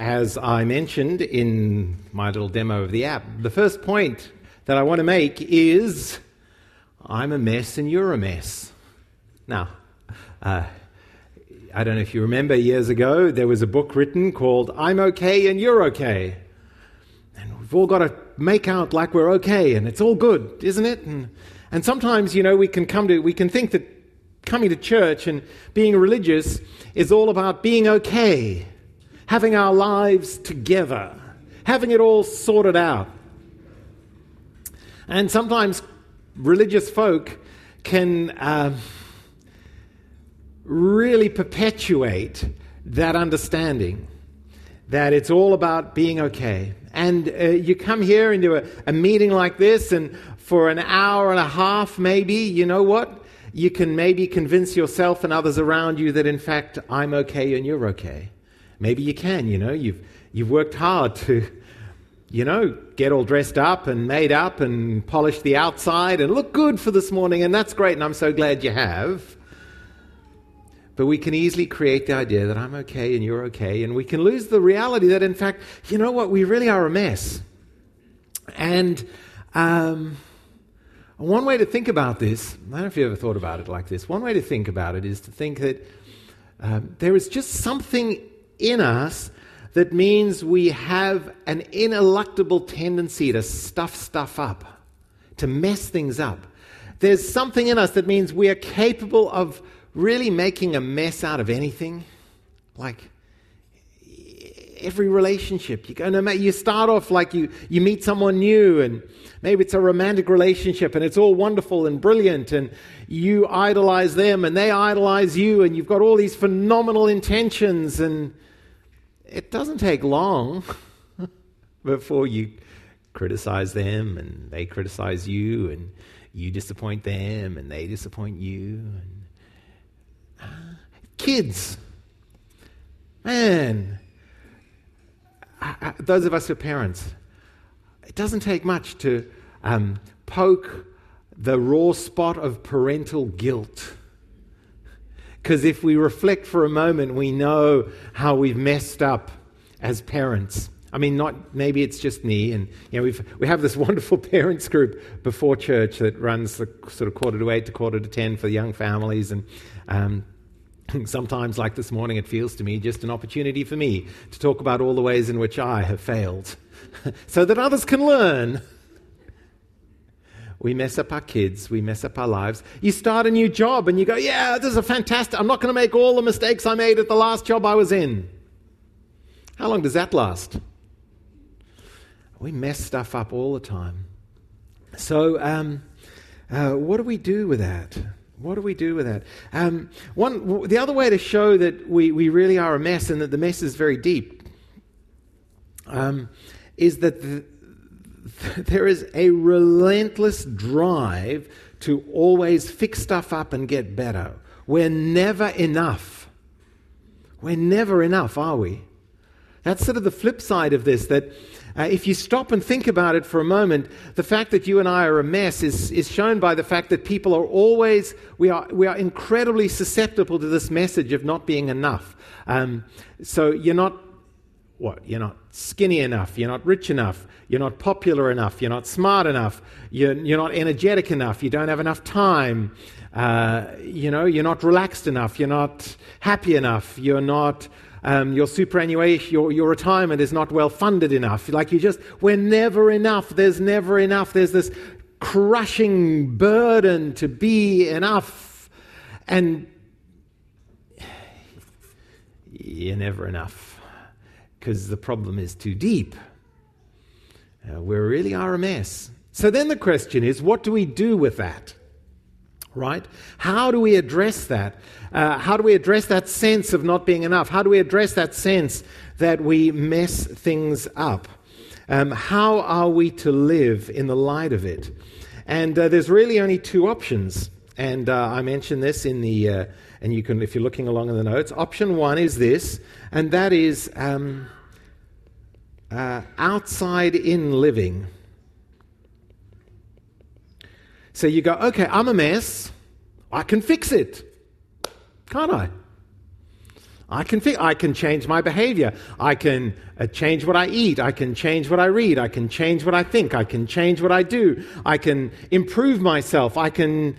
as I mentioned in my little demo of the app, the first point that I want to make is I'm a mess and you're a mess. Now, uh, I don't know if you remember years ago, there was a book written called I'm Okay and You're Okay. And we've all got to make out like we're okay and it's all good, isn't it? And, and sometimes, you know, we can come to, we can think that coming to church and being religious is all about being okay, having our lives together, having it all sorted out. And sometimes religious folk can uh, really perpetuate that understanding that it's all about being okay. And uh, you come here into a, a meeting like this, and for an hour and a half, maybe, you know what? You can maybe convince yourself and others around you that, in fact, I'm okay and you're okay. Maybe you can, you know, you've, you've worked hard to, you know, get all dressed up and made up and polish the outside and look good for this morning, and that's great, and I'm so glad you have. But we can easily create the idea that I'm okay and you're okay, and we can lose the reality that, in fact, you know what, we really are a mess. And um, one way to think about this, I don't know if you ever thought about it like this, one way to think about it is to think that um, there is just something in us that means we have an ineluctable tendency to stuff stuff up, to mess things up. There's something in us that means we are capable of really making a mess out of anything, like every relationship, you go, no matter, you start off like you, you meet someone new and maybe it's a romantic relationship and it's all wonderful and brilliant and you idolize them and they idolize you and you've got all these phenomenal intentions and it doesn't take long before you criticize them and they criticize you and you disappoint them and they disappoint you and Kids. Man, I, I, those of us who are parents, it doesn't take much to um, poke the raw spot of parental guilt. Because if we reflect for a moment, we know how we've messed up as parents. I mean, not maybe it's just me, and you know, we've, we have this wonderful parents group before church that runs the sort of quarter to eight to quarter to ten for young families, and um, sometimes, like this morning, it feels to me just an opportunity for me to talk about all the ways in which I have failed, so that others can learn. We mess up our kids, we mess up our lives. You start a new job and you go, Yeah, this is a fantastic, I'm not going to make all the mistakes I made at the last job I was in. How long does that last? We mess stuff up all the time. So, um, uh, what do we do with that? What do we do with that? Um, one, the other way to show that we, we really are a mess and that the mess is very deep um, is that the, there is a relentless drive to always fix stuff up and get better. We're never enough. We're never enough, are we? That's sort of the flip side of this that uh, if you stop and think about it for a moment, the fact that you and I are a mess is, is shown by the fact that people are always, we are, we are incredibly susceptible to this message of not being enough. Um, so you're not, what? You're not skinny enough, you're not rich enough, you're not popular enough, you're not smart enough, you're, you're not energetic enough, you don't have enough time, uh, you know, you're not relaxed enough, you're not happy enough, you're not um, your superannuation, your, your retirement is not well funded enough. Like you just, we're never enough. There's never enough. There's this crushing burden to be enough. And you're never enough because the problem is too deep. Uh, we really are a mess. So then the question is what do we do with that? right? How do we address that? Uh, how do we address that sense of not being enough? How do we address that sense that we mess things up? Um, how are we to live in the light of it? And uh, there's really only two options. And uh, I mentioned this in the, uh, and you can, if you're looking along in the notes, option one is this, and that is um, uh, outside in living. So you go, okay, I'm a mess. I can fix it. Can't I? I can, fi- I can change my behavior. I can uh, change what I eat. I can change what I read. I can change what I think. I can change what I do. I can improve myself. I can,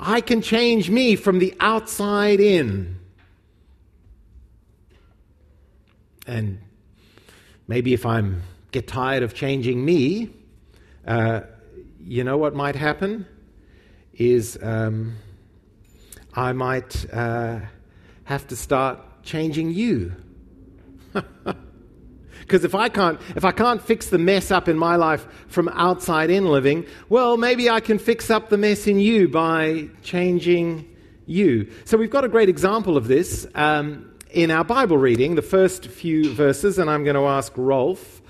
I can change me from the outside in. And maybe if I get tired of changing me, uh, you know what might happen? Is um, I might. Uh, have to start changing you. Because if I can't if I can't fix the mess up in my life from outside in living, well, maybe I can fix up the mess in you by changing you. So we've got a great example of this um, in our Bible reading, the first few verses, and I'm going to ask Rolf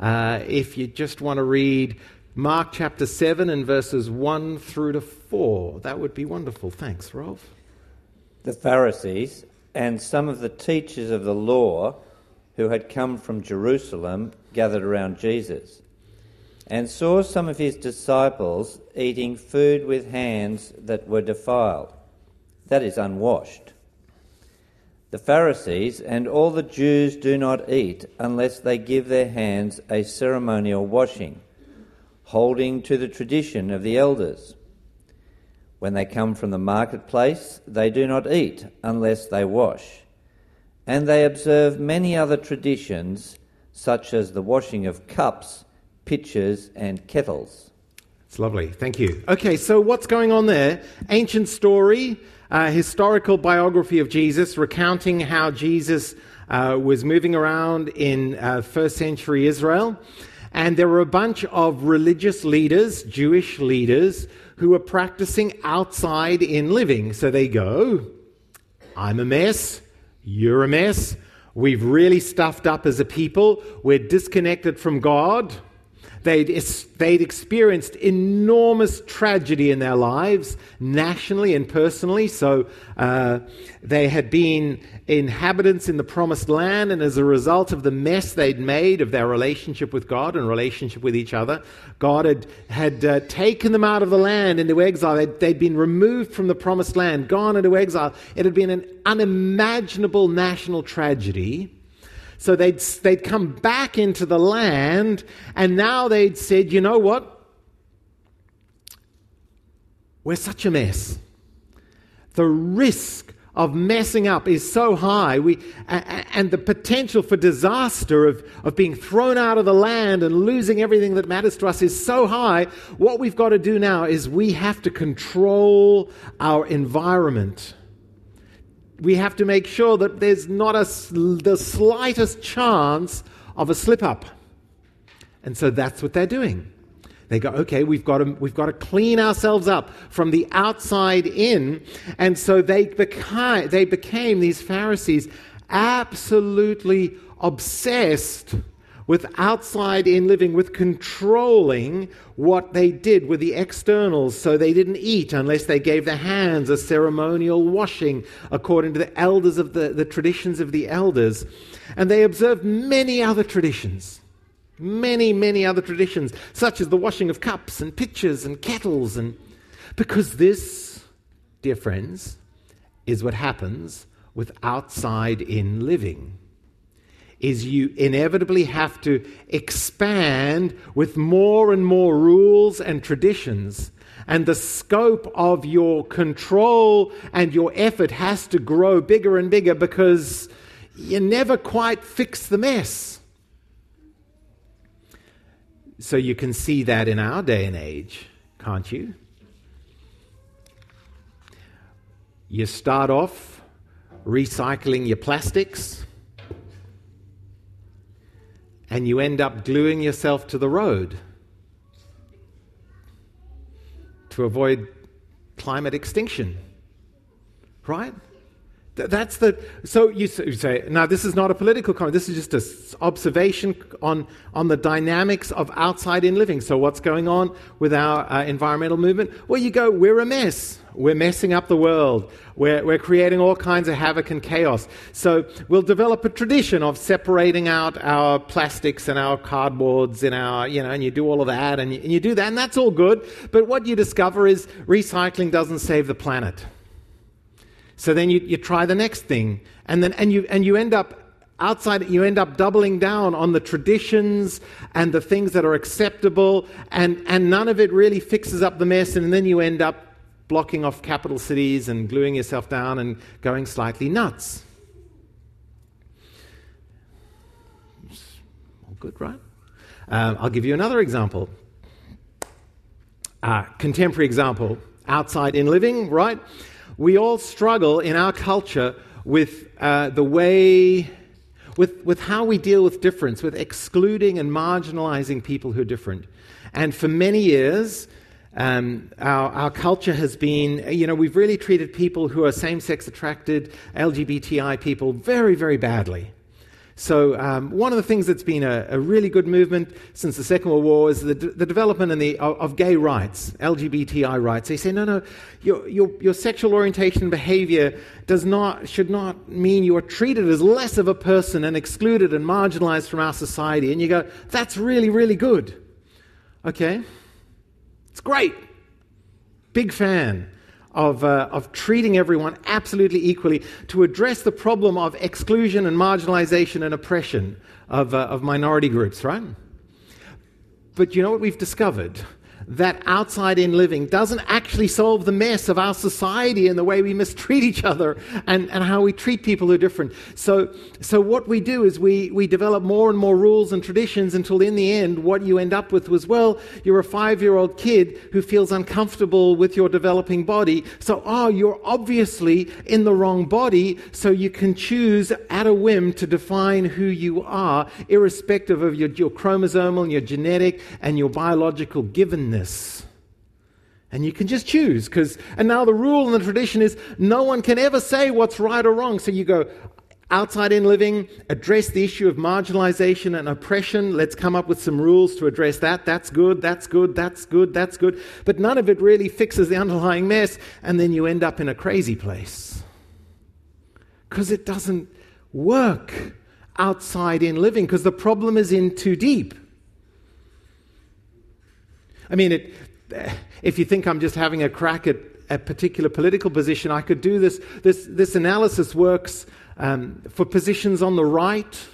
uh, if you just want to read Mark chapter seven and verses one through to four. That would be wonderful. Thanks, Rolf. The Pharisees and some of the teachers of the law who had come from Jerusalem gathered around Jesus and saw some of his disciples eating food with hands that were defiled, that is, unwashed. The Pharisees and all the Jews do not eat unless they give their hands a ceremonial washing, holding to the tradition of the elders. When they come from the marketplace, they do not eat unless they wash. And they observe many other traditions, such as the washing of cups, pitchers, and kettles. It's lovely. Thank you. Okay, so what's going on there? Ancient story, uh, historical biography of Jesus, recounting how Jesus uh, was moving around in uh, first century Israel. And there were a bunch of religious leaders, Jewish leaders, who are practicing outside in living. So they go, I'm a mess, you're a mess, we've really stuffed up as a people, we're disconnected from God. They'd, they'd experienced enormous tragedy in their lives, nationally and personally. So uh, they had been inhabitants in the promised land, and as a result of the mess they'd made of their relationship with God and relationship with each other, God had, had uh, taken them out of the land into exile. They'd, they'd been removed from the promised land, gone into exile. It had been an unimaginable national tragedy. So they'd, they'd come back into the land, and now they'd said, you know what? We're such a mess. The risk of messing up is so high, we, and the potential for disaster of, of being thrown out of the land and losing everything that matters to us is so high. What we've got to do now is we have to control our environment we have to make sure that there's not a, the slightest chance of a slip up. And so that's what they're doing. They go, okay, we've got, to, we've got to clean ourselves up from the outside in. And so they became, they became these Pharisees absolutely obsessed with outside in living, with controlling what they did with the externals. So they didn't eat unless they gave their hands a ceremonial washing according to the elders of the, the traditions of the elders. And they observed many other traditions. Many, many other traditions, such as the washing of cups and pitchers and kettles. And because this, dear friends, is what happens with outside in living is you inevitably have to expand with more and more rules and traditions. And the scope of your control and your effort has to grow bigger and bigger because you never quite fix the mess. So you can see that in our day and age, can't you? You start off recycling your plastics and you end up gluing yourself to the road to avoid climate extinction. Right? That's the so you say now this is not a political comment. This is just an observation on on the dynamics of outside in living. So what's going on with our uh, environmental movement? Well, you go, we're a mess. We're messing up the world. We're, we're creating all kinds of havoc and chaos. So we'll develop a tradition of separating out our plastics and our cardboards and our, you know, and you do all of that and you, and you do that and that's all good. But what you discover is recycling doesn't save the planet. So then you, you try the next thing, and then and you and you end up outside you end up doubling down on the traditions and the things that are acceptable. And, and none of it really fixes up the mess. And then you end up blocking off capital cities and gluing yourself down and going slightly nuts. All good right? Um, i'll give you another example. Uh, contemporary example. Outside in living right we all struggle in our culture with uh, the way with, with how we deal with difference, with excluding and marginalizing people who are different. And for many years, um, our, our culture has been, you know, we've really treated people who are same sex attracted, LGBTI people, very, very badly. So, um, one of the things that's been a, a, really good movement since the Second World War is the, the development the, of, of, gay rights, LGBTI rights. They say, no, no, your, your, your sexual orientation and behavior does not, should not mean you are treated as less of a person and excluded and marginalized from our society. And you go, that's really, really good. Okay? It's great. Big fan of, uh, of treating everyone absolutely equally to address the problem of exclusion and marginalization and oppression of, uh, of minority groups, right? But you know what we've discovered? That outside in living doesn't actually solve the mess of our society and the way we mistreat each other and, and how we treat people who are different. So, so what we do is we, we develop more and more rules and traditions until in the end, what you end up with was, well, you're a five year old kid who feels uncomfortable with your developing body. So, oh, you're obviously in the wrong body, so you can choose at a whim to define who you are, irrespective of your, your chromosomal, your genetic, and your biological givenness. And you can just choose because, and now the rule and the tradition is no one can ever say what's right or wrong. So you go outside in living, address the issue of marginalization and oppression. Let's come up with some rules to address that. That's good, that's good, that's good, that's good. But none of it really fixes the underlying mess. And then you end up in a crazy place because it doesn't work outside in living because the problem is in too deep. I mean, it, if you think I'm just having a crack at a particular political position, I could do this. This, this analysis works um, for positions on the right.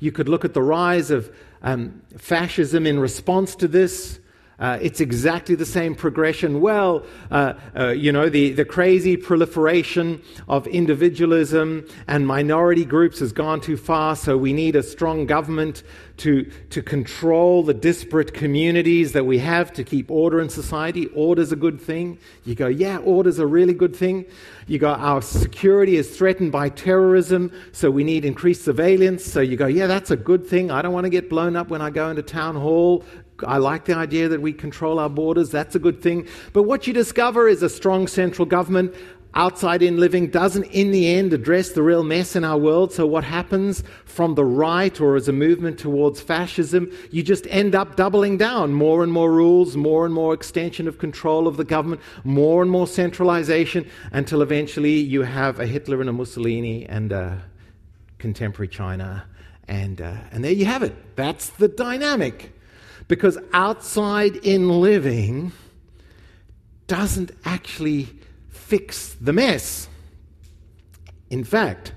You could look at the rise of um, fascism in response to this. Uh, it's exactly the same progression. Well, uh, uh, you know, the, the crazy proliferation of individualism and minority groups has gone too far, so we need a strong government to, to control the disparate communities that we have to keep order in society. Order's a good thing. You go, yeah, order's a really good thing. You go, our security is threatened by terrorism, so we need increased surveillance. So you go, yeah, that's a good thing. I don't want to get blown up when I go into town hall. I like the idea that we control our borders. That's a good thing. But what you discover is a strong central government. Outside in living doesn't, in the end, address the real mess in our world. So, what happens from the right or as a movement towards fascism? You just end up doubling down. More and more rules, more and more extension of control of the government, more and more centralization, until eventually you have a Hitler and a Mussolini and a contemporary China. And, uh, and there you have it. That's the dynamic. Because outside in living doesn't actually fix the mess. In fact,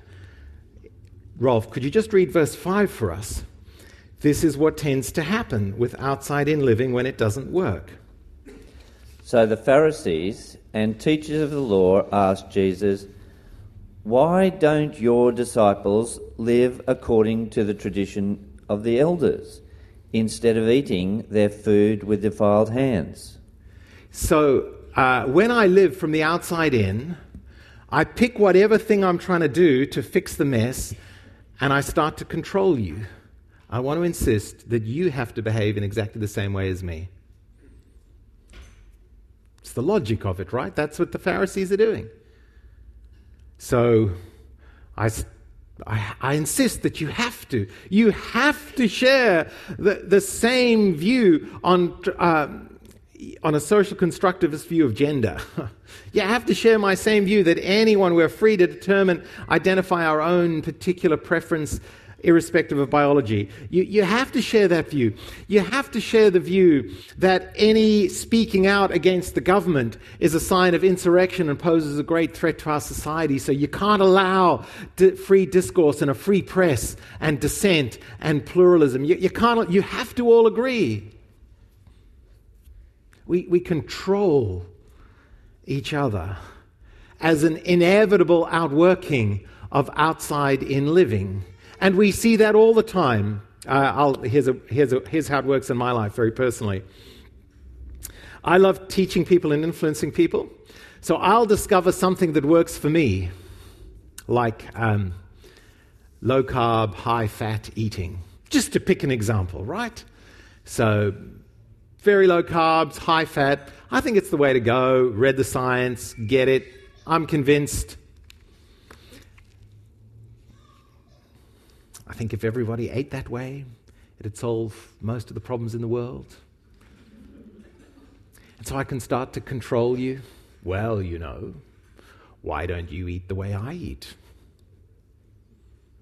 Rolf, could you just read verse 5 for us? This is what tends to happen with outside in living when it doesn't work. So the Pharisees and teachers of the law asked Jesus, Why don't your disciples live according to the tradition of the elders? Instead of eating their food with defiled hands. So, uh, when I live from the outside in, I pick whatever thing I'm trying to do to fix the mess, and I start to control you. I want to insist that you have to behave in exactly the same way as me. It's the logic of it, right? That's what the Pharisees are doing. So I I, I, insist that you have to. You have to share the, the same view on, uh, on a social constructivist view of gender. you have to share my same view that anyone, we're free to determine, identify our own particular preference irrespective of biology. You, you have to share that view. You have to share the view that any speaking out against the government is a sign of insurrection and poses a great threat to our society. So you can't allow free discourse and a free press and dissent and pluralism. You, you, can't, you have to all agree. We, we control each other as an inevitable outworking of outside in living. And we see that all the time. Uh, here's, a, here's, a, here's how it works in my life, very personally. I love teaching people and influencing people. So I'll discover something that works for me, like um, low carb, high fat eating, just to pick an example, right? So, very low carbs, high fat. I think it's the way to go. Read the science, get it. I'm convinced. I think if everybody ate that way, it'd solve most of the problems in the world. And so I can start to control you. Well, you know, why don't you eat the way I eat?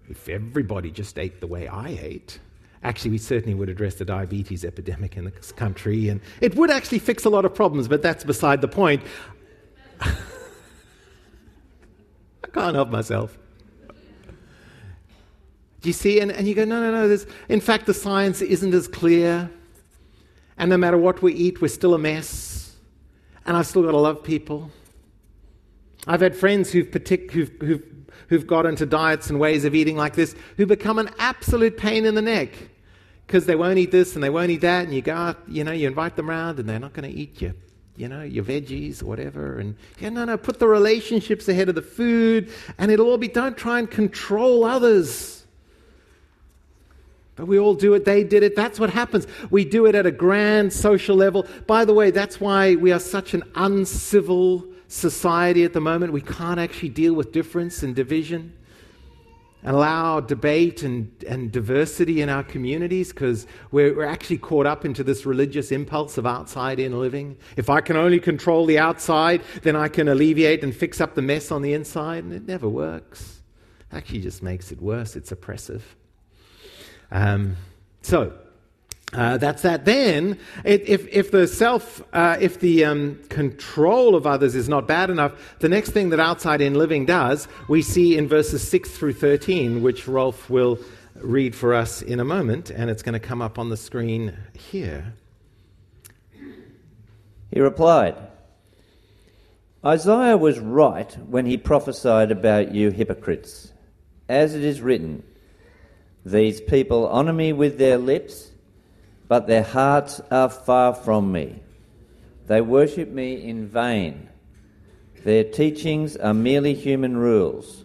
If everybody just ate the way I ate, actually, we certainly would address the diabetes epidemic in this country, and it would actually fix a lot of problems, but that's beside the point. I can't help myself. Do you see? And, and you go, no, no, no. There's, in fact, the science isn't as clear. And no matter what we eat, we're still a mess. And I've still got to love people. I've had friends who've, partic- who've, who've, who've got into diets and ways of eating like this who become an absolute pain in the neck because they won't eat this and they won't eat that. And you go out, you know, you invite them around and they're not going to eat you you know, your veggies or whatever. And yeah, no, no, put the relationships ahead of the food, and it'll all be. Don't try and control others. But we all do it, they did it. That's what happens. We do it at a grand social level. By the way, that's why we are such an uncivil society at the moment. We can't actually deal with difference and division and allow debate and, and diversity in our communities because we're, we're actually caught up into this religious impulse of outside in living. If I can only control the outside, then I can alleviate and fix up the mess on the inside, and it never works. Actually just makes it worse. It's oppressive. Um, so, uh, that's that. Then, if, if the self, uh, if the um, control of others is not bad enough, the next thing that outside in living does, we see in verses 6 through 13, which Rolf will read for us in a moment, and it's going to come up on the screen here. He replied, Isaiah was right when he prophesied about you hypocrites. As it is written, these people honour me with their lips, but their hearts are far from me. They worship me in vain. Their teachings are merely human rules.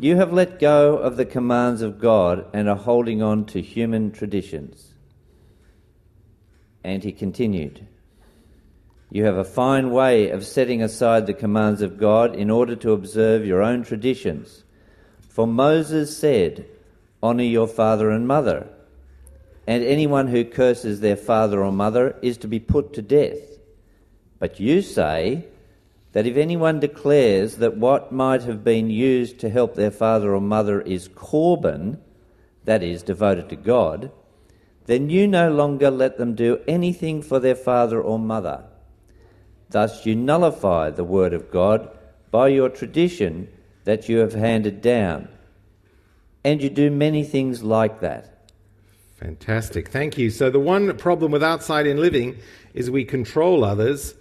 You have let go of the commands of God and are holding on to human traditions. And he continued, You have a fine way of setting aside the commands of God in order to observe your own traditions. For Moses said, Honour your father and mother. And anyone who curses their father or mother is to be put to death. But you say that if anyone declares that what might have been used to help their father or mother is korban, that is, devoted to God, then you no longer let them do anything for their father or mother. Thus you nullify the word of God by your tradition that you have handed down. And you do many things like that. Fantastic. Thank you. So, the one problem with outside in living is we control others.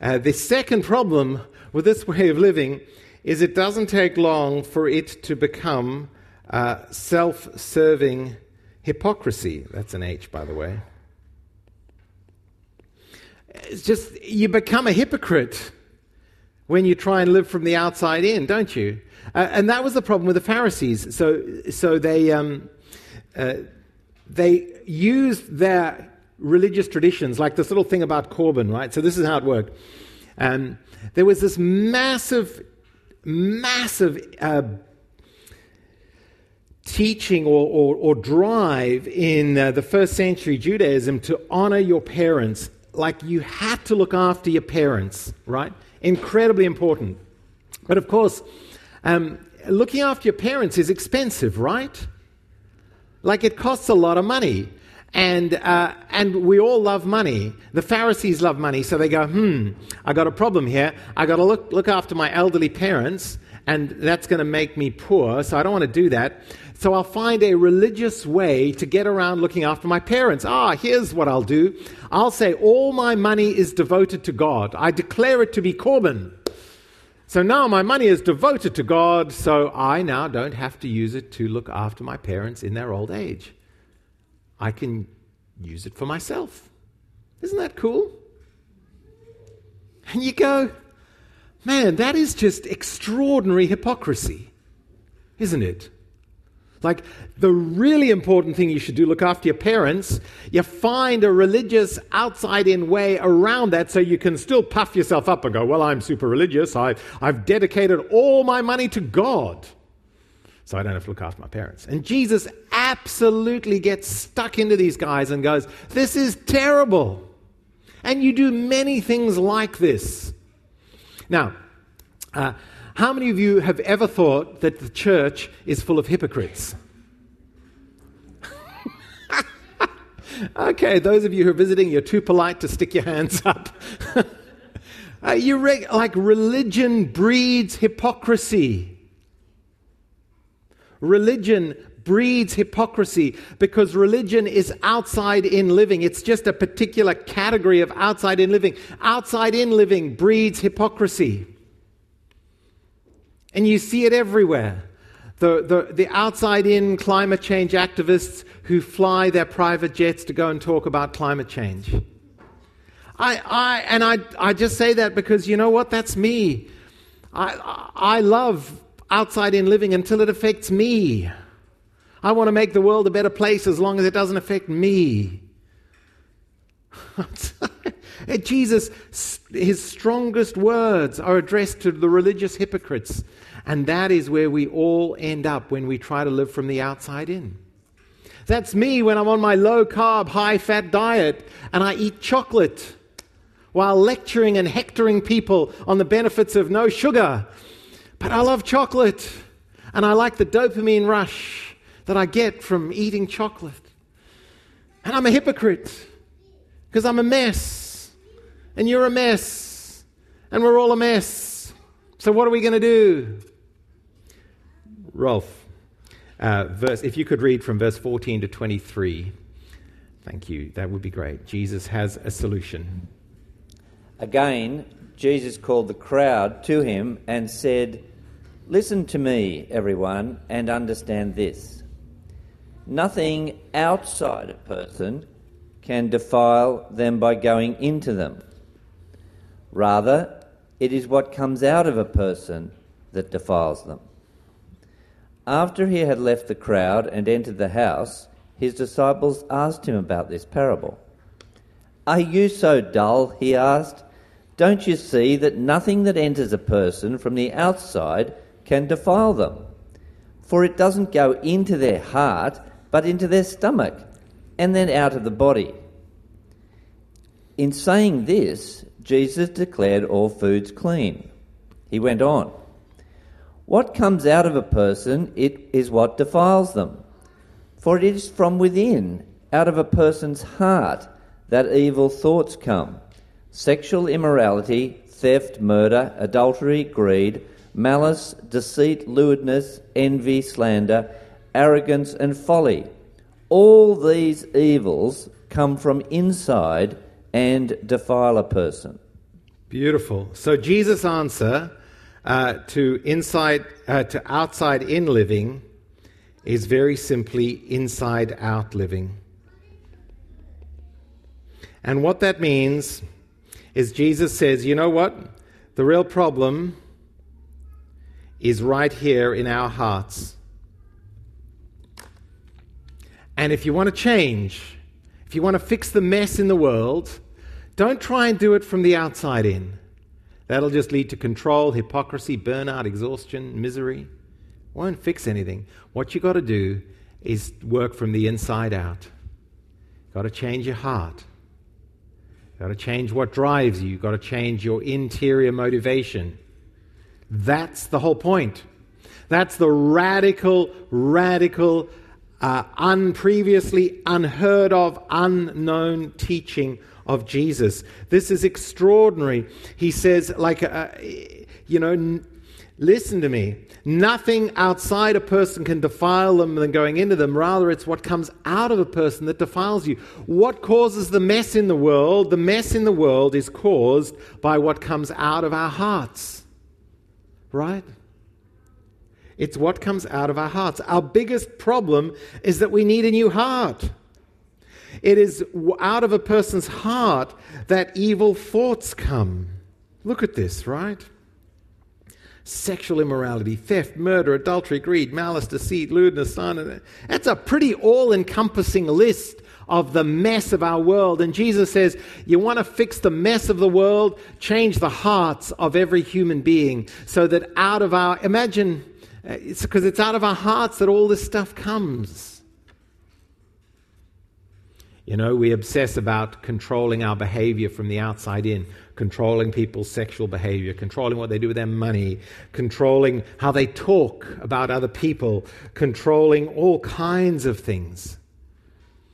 Uh, the second problem with this way of living is it doesn't take long for it to become uh, self serving hypocrisy. That's an H, by the way. It's just you become a hypocrite when you try and live from the outside in, don't you? Uh, and that was the problem with the Pharisees. So, so they, um, uh, they used their religious traditions, like this little thing about Korban, right? So this is how it worked. Um, there was this massive, massive uh, teaching or, or, or, drive in uh, the first century Judaism to honor your parents. Like you had to look after your parents, right? Incredibly important. But of course, um, looking after your parents is expensive, right? Like it costs a lot of money. And, uh, and we all love money. The Pharisees love money, so they go, hmm, I got a problem here. I got to look, look after my elderly parents, and that's going to make me poor, so I don't want to do that. So I'll find a religious way to get around looking after my parents. Ah, here's what I'll do. I'll say all my money is devoted to God. I declare it to be Corban. So now my money is devoted to God, so I now don't have to use it to look after my parents in their old age. I can use it for myself. Isn't that cool? And you go, man, that is just extraordinary hypocrisy, isn't it? Like the really important thing you should do, look after your parents. You find a religious outside in way around that so you can still puff yourself up and go, Well, I'm super religious. I've, I've dedicated all my money to God so I don't have to look after my parents. And Jesus absolutely gets stuck into these guys and goes, This is terrible. And you do many things like this. Now, uh, how many of you have ever thought that the church is full of hypocrites? okay, those of you who are visiting, you're too polite to stick your hands up. uh, you re- like religion breeds hypocrisy. Religion breeds hypocrisy because religion is outside in living. It's just a particular category of outside in living. Outside in living breeds hypocrisy. And you see it everywhere. The, the, the outside in climate change activists who fly their private jets to go and talk about climate change. I, I, and I, I just say that because you know what? That's me. I, I love outside in living until it affects me. I want to make the world a better place as long as it doesn't affect me. Eh, Jesus, his strongest words are addressed to the religious hypocrites. And that is where we all end up when we try to live from the outside in. That's me when I'm on my low carb, high fat diet and I eat chocolate while lecturing and hectoring people on the benefits of no sugar but I love chocolate, and I like the dopamine rush that I get from eating chocolate. And I'm a hypocrite because I'm a mess, and you're a mess, and we're all a mess. So, what are we going to do? Rolf, uh, verse, if you could read from verse 14 to 23. Thank you. That would be great. Jesus has a solution. Again, Jesus called the crowd to him and said, Listen to me, everyone, and understand this. Nothing outside a person can defile them by going into them. Rather, it is what comes out of a person that defiles them. After he had left the crowd and entered the house, his disciples asked him about this parable. Are you so dull? He asked. Don't you see that nothing that enters a person from the outside can defile them. For it doesn't go into their heart, but into their stomach, and then out of the body. In saying this, Jesus declared all foods clean. He went on. What comes out of a person, it is what defiles them. For it is from within, out of a person's heart, that evil thoughts come sexual immorality, theft, murder, adultery, greed malice, deceit, lewdness, envy, slander, arrogance, and folly. All these evils come from inside and defile a person. Beautiful. So Jesus' answer uh, to inside uh, to outside in living is very simply inside out living. And what that means is Jesus says, you know what? The real problem is right here in our hearts. And if you want to change, if you want to fix the mess in the world, don't try and do it from the outside in. That'll just lead to control, hypocrisy, burnout, exhaustion, misery. Won't fix anything. What you got to do is work from the inside out. Got to change your heart. Got to change what drives you. Got to change your interior motivation. That's the whole point. That's the radical, radical uh, unpreviously unheard of, unknown teaching of Jesus. This is extraordinary. He says, like, uh, you know, n- listen to me. Nothing outside a person can defile them than going into them. Rather, it's what comes out of a person that defiles you. What causes the mess in the world? The mess in the world is caused by what comes out of our hearts. Right? It's what comes out of our hearts. Our biggest problem is that we need a new heart. It is out of a person's heart that evil thoughts come. Look at this, right? Sexual immorality, theft, murder, adultery, greed, malice, deceit, lewdness, son. That's a pretty all encompassing list of the mess of our world. And Jesus says, You want to fix the mess of the world? Change the hearts of every human being so that out of our, imagine, Uh, it's because it's out of our hearts that all this stuff comes. You know, we obsess about controlling our behavior from the outside in, controlling people's sexual behavior, controlling what they do with their money, controlling how they talk about other people, controlling all kinds of things.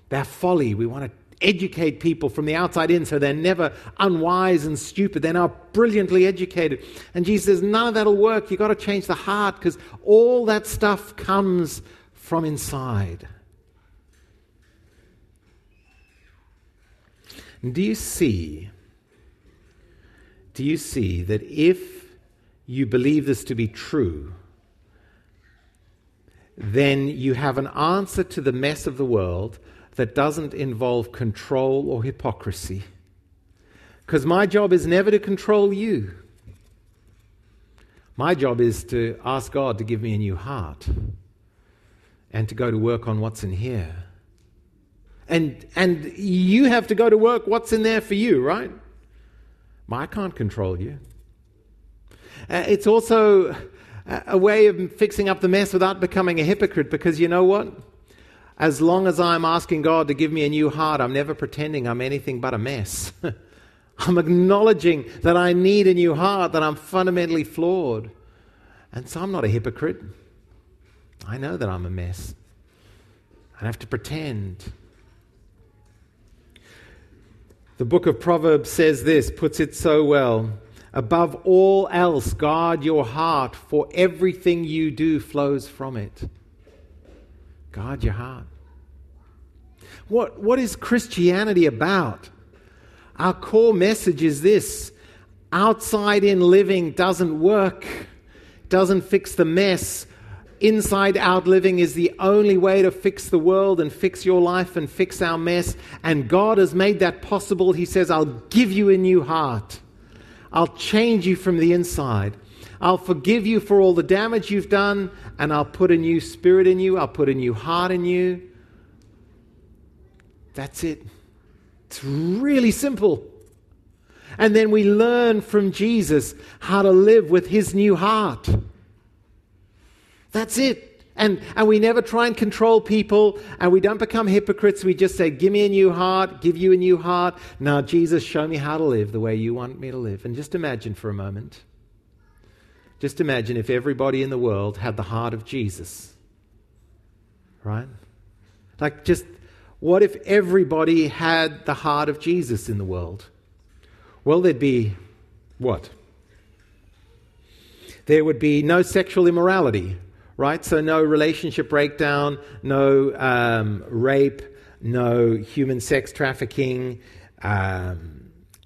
Their folly, we want to educate people from the outside in so they're never unwise and stupid. They're now brilliantly educated. And Jesus says, none of that'll work. You've got to change the heart because all that stuff comes from inside. Do you see? Do you see that if you believe this to be true, then you have an answer to the mess of the world that doesn't involve control or hypocrisy. Because my job is never to control you. My job is to ask God to give me a new heart and to go to work on what's in here. And, and you have to go to work what's in there for you, right? I can't control you. Uh, it's also a way of fixing up the mess without becoming a hypocrite because you know what? As long as I'm asking God to give me a new heart, I'm never pretending I'm anything but a mess. I'm acknowledging that I need a new heart, that I'm fundamentally flawed. And so I'm not a hypocrite. I know that I'm a mess. I have to pretend. The book of Proverbs says this, puts it so well. Above all else, guard your heart, for everything you do flows from it. Guard your heart. What, what is Christianity about? Our core message is this outside in living doesn't work, doesn't fix the mess. Inside out living is the only way to fix the world and fix your life and fix our mess. And God has made that possible. He says, I'll give you a new heart. I'll change you from the inside. I'll forgive you for all the damage you've done, and I'll put a new spirit in you. I'll put a new heart in you. That's it. It's really simple. And then we learn from Jesus how to live with his new heart. That's it. And, and we never try and control people, and we don't become hypocrites. We just say, Give me a new heart, give you a new heart. Now, Jesus, show me how to live the way you want me to live. And just imagine for a moment. Just imagine if everybody in the world had the heart of Jesus. Right? Like, just what if everybody had the heart of Jesus in the world? Well, there'd be what? There would be no sexual immorality, right? So, no relationship breakdown, no um, rape, no human sex trafficking, um,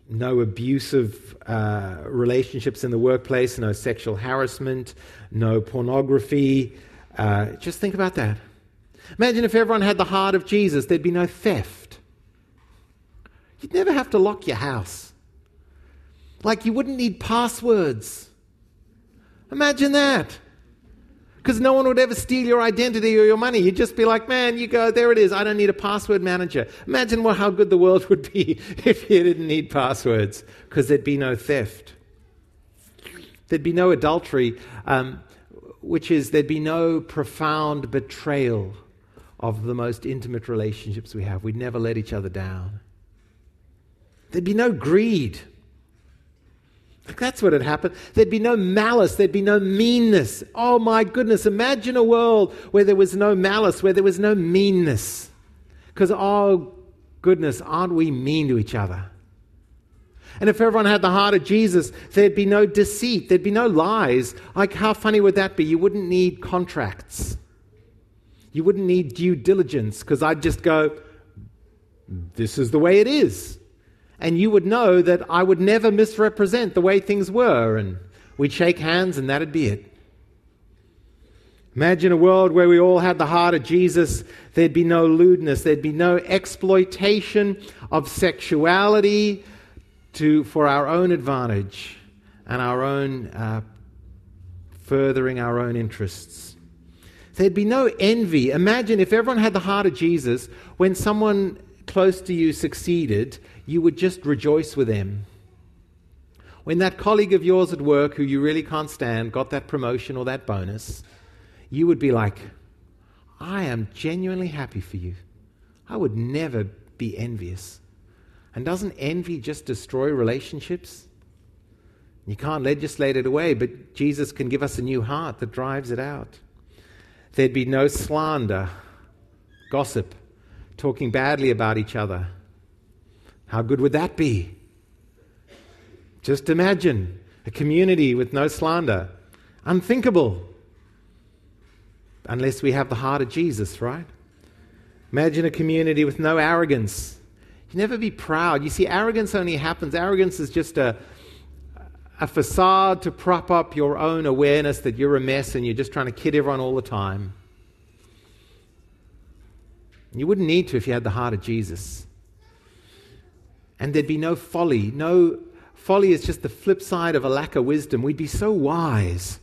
no abusive uh, relationships in the workplace, no sexual harassment, no pornography. Uh, just think about that. Imagine if everyone had the heart of Jesus, there'd be no theft. You'd never have to lock your house. Like you wouldn't need passwords. Imagine that because no one would ever steal your identity or your money. You'd just be like, man, you go, there it is. I don't need a password manager. Imagine what, how good the world would be if you didn't need passwords, because there'd be no theft. There'd be no adultery, um, which is there'd be no profound betrayal of the most intimate relationships we have. We'd never let each other down. There'd be no greed. That's what had happened. There'd be no malice. There'd be no meanness. Oh my goodness. Imagine a world where there was no malice, where there was no meanness. Because, oh goodness, aren't we mean to each other? And if everyone had the heart of Jesus, there'd be no deceit, there'd be no lies. Like, how funny would that be? You wouldn't need contracts, you wouldn't need due diligence, because I'd just go, This is the way it is. And you would know that I would never misrepresent the way things were, and we'd shake hands, and that'd be it. Imagine a world where we all had the heart of Jesus. There'd be no lewdness. There'd be no exploitation of sexuality, to, for our own advantage and our own uh, furthering our own interests. There'd be no envy. Imagine if everyone had the heart of Jesus, when someone close to you succeeded, you would just rejoice with them. When that colleague of yours at work who you really can't stand got that promotion or that bonus, you would be like, I am genuinely happy for you. I would never be envious. And doesn't envy just destroy relationships? You can't legislate it away, but Jesus can give us a new heart that drives it out. There'd be no slander, gossip, talking badly about each other. How good would that be? Just imagine a community with no slander. Unthinkable. Unless we have the heart of Jesus, right? Imagine a community with no arrogance you never be proud. You see, arrogance only happens. Arrogance is just a, a facade to prop up your own awareness that you're a mess and you're just trying to kid everyone all the time. You wouldn't need to if you had the heart of Jesus. And there'd be no folly. No folly is just the flip side of a lack of wisdom. We'd be so wise.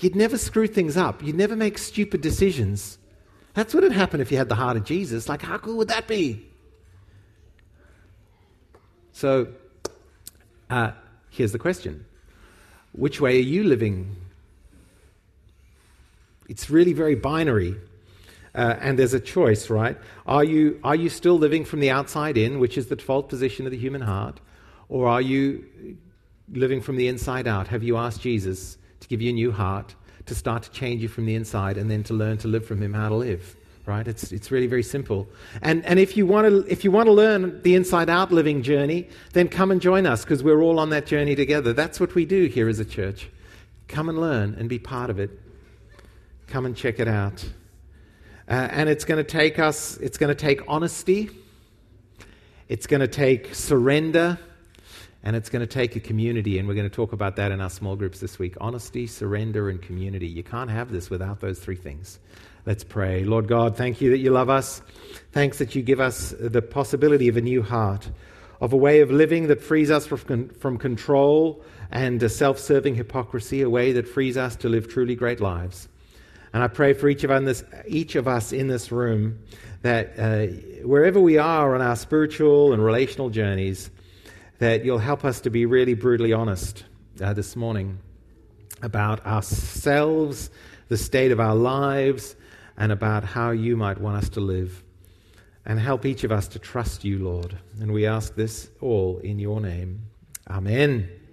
You'd never screw things up. You'd never make stupid decisions. That's what would happen if you had the heart of Jesus. Like, how cool would that be? So uh, here's the question Which way are you living? It's really very binary. Uh, and there's a choice, right? Are you, are you still living from the outside in, which is the default position of the human heart? Or are you living from the inside out? Have you asked Jesus to give you a new heart, to start to change you from the inside, and then to learn to live from Him how to live? right? It's, it's really very simple. And, and if, you want to, if you want to learn the inside out living journey, then come and join us because we're all on that journey together. That's what we do here as a church. Come and learn and be part of it. Come and check it out. Uh, and it's going to take us, it's going to take honesty, it's going to take surrender, and it's going to take a community. And we're going to talk about that in our small groups this week honesty, surrender, and community. You can't have this without those three things. Let's pray. Lord God, thank you that you love us. Thanks that you give us the possibility of a new heart, of a way of living that frees us from, from control and self serving hypocrisy, a way that frees us to live truly great lives. And I pray for each of, this, each of us in this room that uh, wherever we are on our spiritual and relational journeys, that you'll help us to be really brutally honest uh, this morning about ourselves, the state of our lives, and about how you might want us to live. And help each of us to trust you, Lord. And we ask this all in your name. Amen.